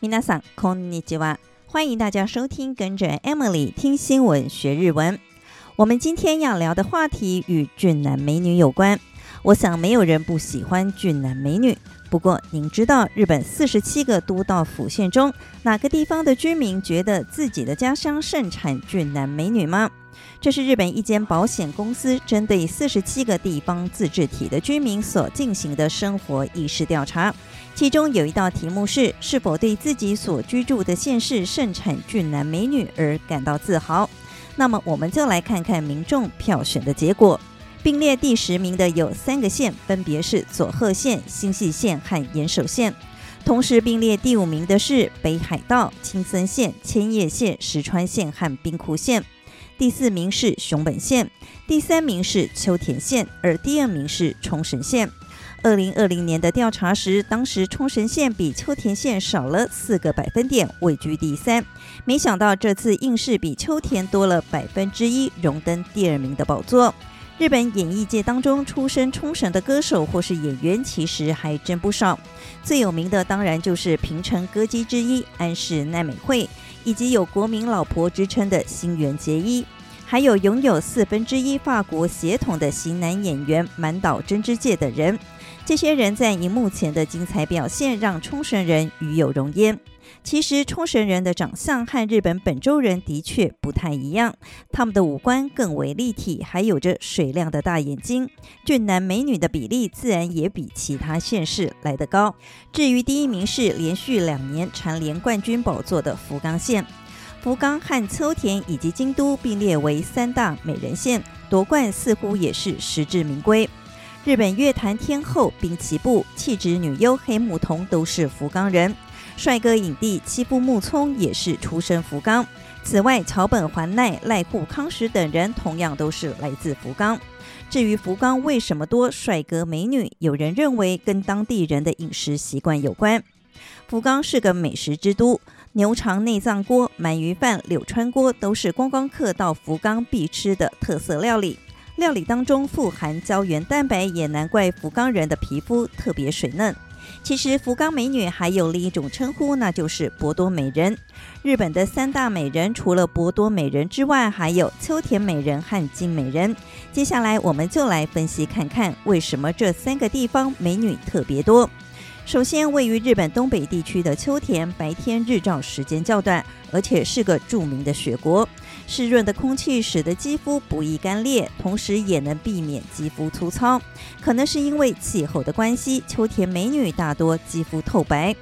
皆さんこんにちは。欢迎大家收听，跟着 Emily 听新闻学日文。我们今天要聊的话题与俊男美女有关。我想没有人不喜欢俊男美女。不过，您知道日本四十七个都道府县中哪个地方的居民觉得自己的家乡盛产俊男美女吗？ 这是日本一间保险公司针对四十七个地方自治体的居民所进行的生活意识调查。其中有一道题目是：是否对自己所居住的县市盛产俊男美女而感到自豪？那么，我们就来看看民众票选的结果。并列第十名的有三个县，分别是佐贺县、新潟县和岩手县。同时并列第五名的是北海道、青森县、千叶县、石川县和兵库县。第四名是熊本县，第三名是秋田县，而第二名是冲绳县。二零二零年的调查时，当时冲绳县比秋田县少了四个百分点，位居第三。没想到这次硬是比秋田多了百分之一，荣登第二名的宝座。日本演艺界当中出身冲绳的歌手或是演员，其实还真不少。最有名的当然就是平成歌姬之一安室奈美惠，以及有国民老婆之称的新垣结衣。还有拥有四分之一法国血统的型男演员满岛真之介等人，这些人在荧幕前的精彩表现让冲绳人与有荣焉。其实冲绳人的长相和日本本州人的确不太一样，他们的五官更为立体，还有着水亮的大眼睛，俊男美女的比例自然也比其他县市来得高。至于第一名是连续两年蝉联冠军宝座的福冈县。福冈和秋田以及京都并列为三大美人县，夺冠似乎也是实至名归。日本乐坛天后滨崎步、气质女优黑木瞳都是福冈人，帅哥影帝妻夫木聪也是出身福冈。此外，桥本环奈、濑户康实等人同样都是来自福冈。至于福冈为什么多帅哥美女，有人认为跟当地人的饮食习惯有关。福冈是个美食之都。牛肠内脏锅、鳗鱼饭、柳川锅都是观光客到福冈必吃的特色料理。料理当中富含胶原蛋白，也难怪福冈人的皮肤特别水嫩。其实福冈美女还有另一种称呼，那就是博多美人。日本的三大美人除了博多美人之外，还有秋田美人和金美人。接下来我们就来分析看看，为什么这三个地方美女特别多。首先，位于日本东北地区的秋田，白天日照时间较短，而且是个著名的雪国。湿润的空气使得肌肤不易干裂，同时也能避免肌肤粗糙。可能是因为气候的关系，秋田美女大多肌肤透白。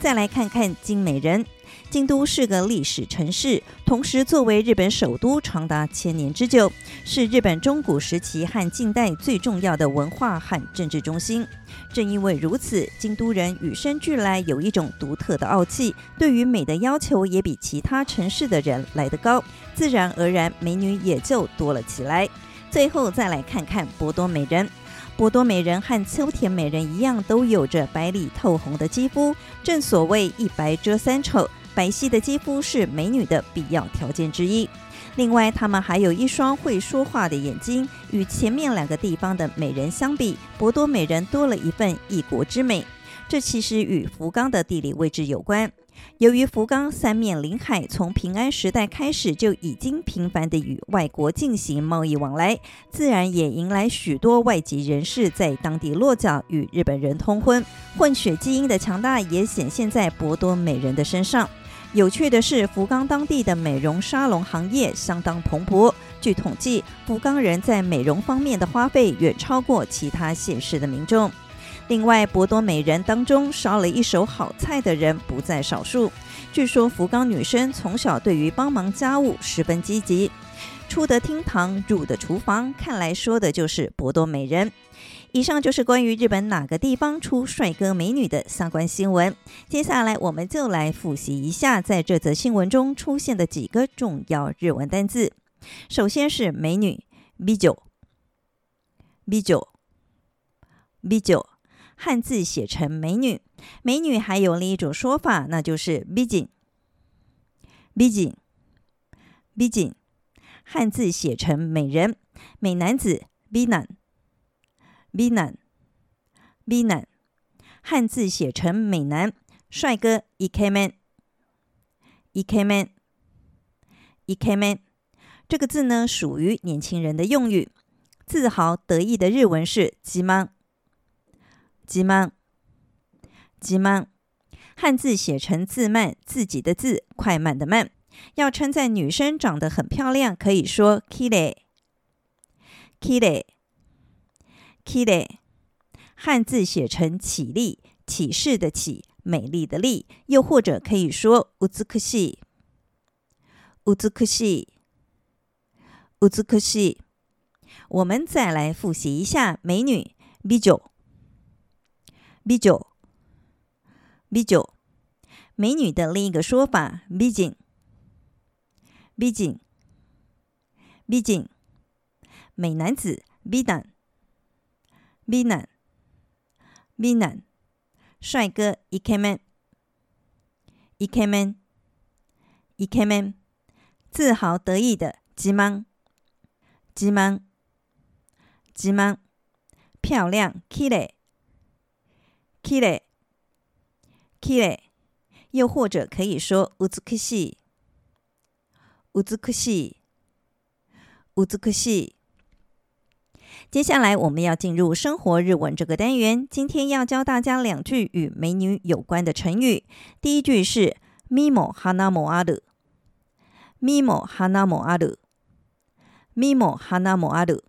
再来看看金美人。京都是个历史城市，同时作为日本首都长达千年之久，是日本中古时期和近代最重要的文化和政治中心。正因为如此，京都人与生俱来有一种独特的傲气，对于美的要求也比其他城市的人来得高，自然而然美女也就多了起来。最后再来看看博多美人。博多美人和秋田美人一样，都有着白里透红的肌肤。正所谓一白遮三丑。白皙的肌肤是美女的必要条件之一。另外，她们还有一双会说话的眼睛。与前面两个地方的美人相比，博多美人多了一份异国之美。这其实与福冈的地理位置有关。由于福冈三面临海，从平安时代开始就已经频繁地与外国进行贸易往来，自然也迎来许多外籍人士在当地落脚，与日本人通婚。混血基因的强大也显现在博多美人的身上。有趣的是，福冈当地的美容沙龙行业相当蓬勃。据统计，福冈人在美容方面的花费远超过其他县市的民众。另外，博多美人当中烧了一手好菜的人不在少数。据说，福冈女生从小对于帮忙家务十分积极，出得厅堂，入得厨房。看来说的就是博多美人。以上就是关于日本哪个地方出帅哥美女的相关新闻。接下来，我们就来复习一下在这则新闻中出现的几个重要日文单字。首先是美女，美女，美女，美女，汉字写成美女。美女还有另一种说法，那就是美人，美人，美人，汉字写成美人。美男子，美男。美男，美男，汉字写成美男， 帅哥イケメン，イケメン，イケメン。这个字呢，属于年轻人的用语，自豪得意的日文是自慢，自慢，自慢。汉字写成自慢，自己的自，快慢的慢。要称赞女生长得很漂亮，可以说きれい，きれい，き れい。汉字写成启丽，启示的启，美丽的丽，又或者可以说うずくしい，うずくしい，うずくしい。我们再来复习一下美女，美女，美女，美女。美女的另一个说法，美人，美人，美人。美男子，美男， 美男。美男，帅哥，イケメン，イケメン，イケメン，自豪得意的，自慢，自慢，自慢，漂亮，きれい，きれい，きれい，又或者可以说，うずくしい，うずくしい，うずくしい。 接下来我们要进入生活日文这个单元。今天要教大家两句与美女有关的成语。第一句是“みもはなもある”，“みもはなもある”，“みもはなもある”。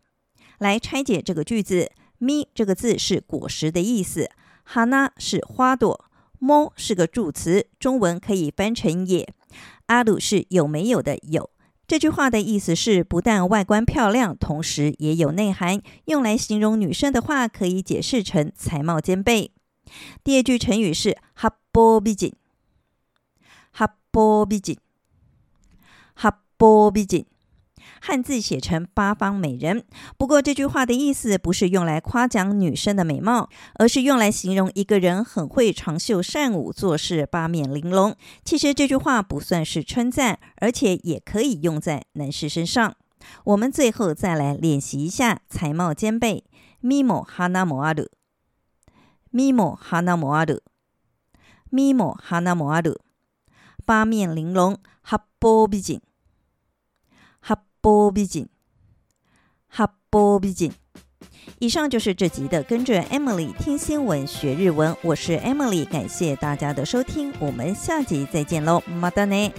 来拆解这个句子，“み”这个字是果实的意思，“はな”是花朵，“も”是个助词，中文可以翻成“也”，“ある”是有没有的“有”。 这句话的意思是，不但外观漂亮，同时也有内涵。用来形容女生的话，可以解释成才貌兼备。第二句成语是“八方美人”，八方美人，八方美人。汉字写成八方美人，不过这句话的意思不是用来夸奖女生的美貌，而是用来形容一个人很会长袖善舞，做事八面玲珑。其实这句话不算是称赞，而且也可以用在男士身上。我们最后再来练习一下才貌兼备。みもはなもある，みもはなもある，みもはなもある。八面玲珑，八方美人。 波比紧，哈波比紧。以上就是这集的，跟着 Emily 听新闻学日文，我是 Emily，感谢大家的收听，我们下集再见喽，またね。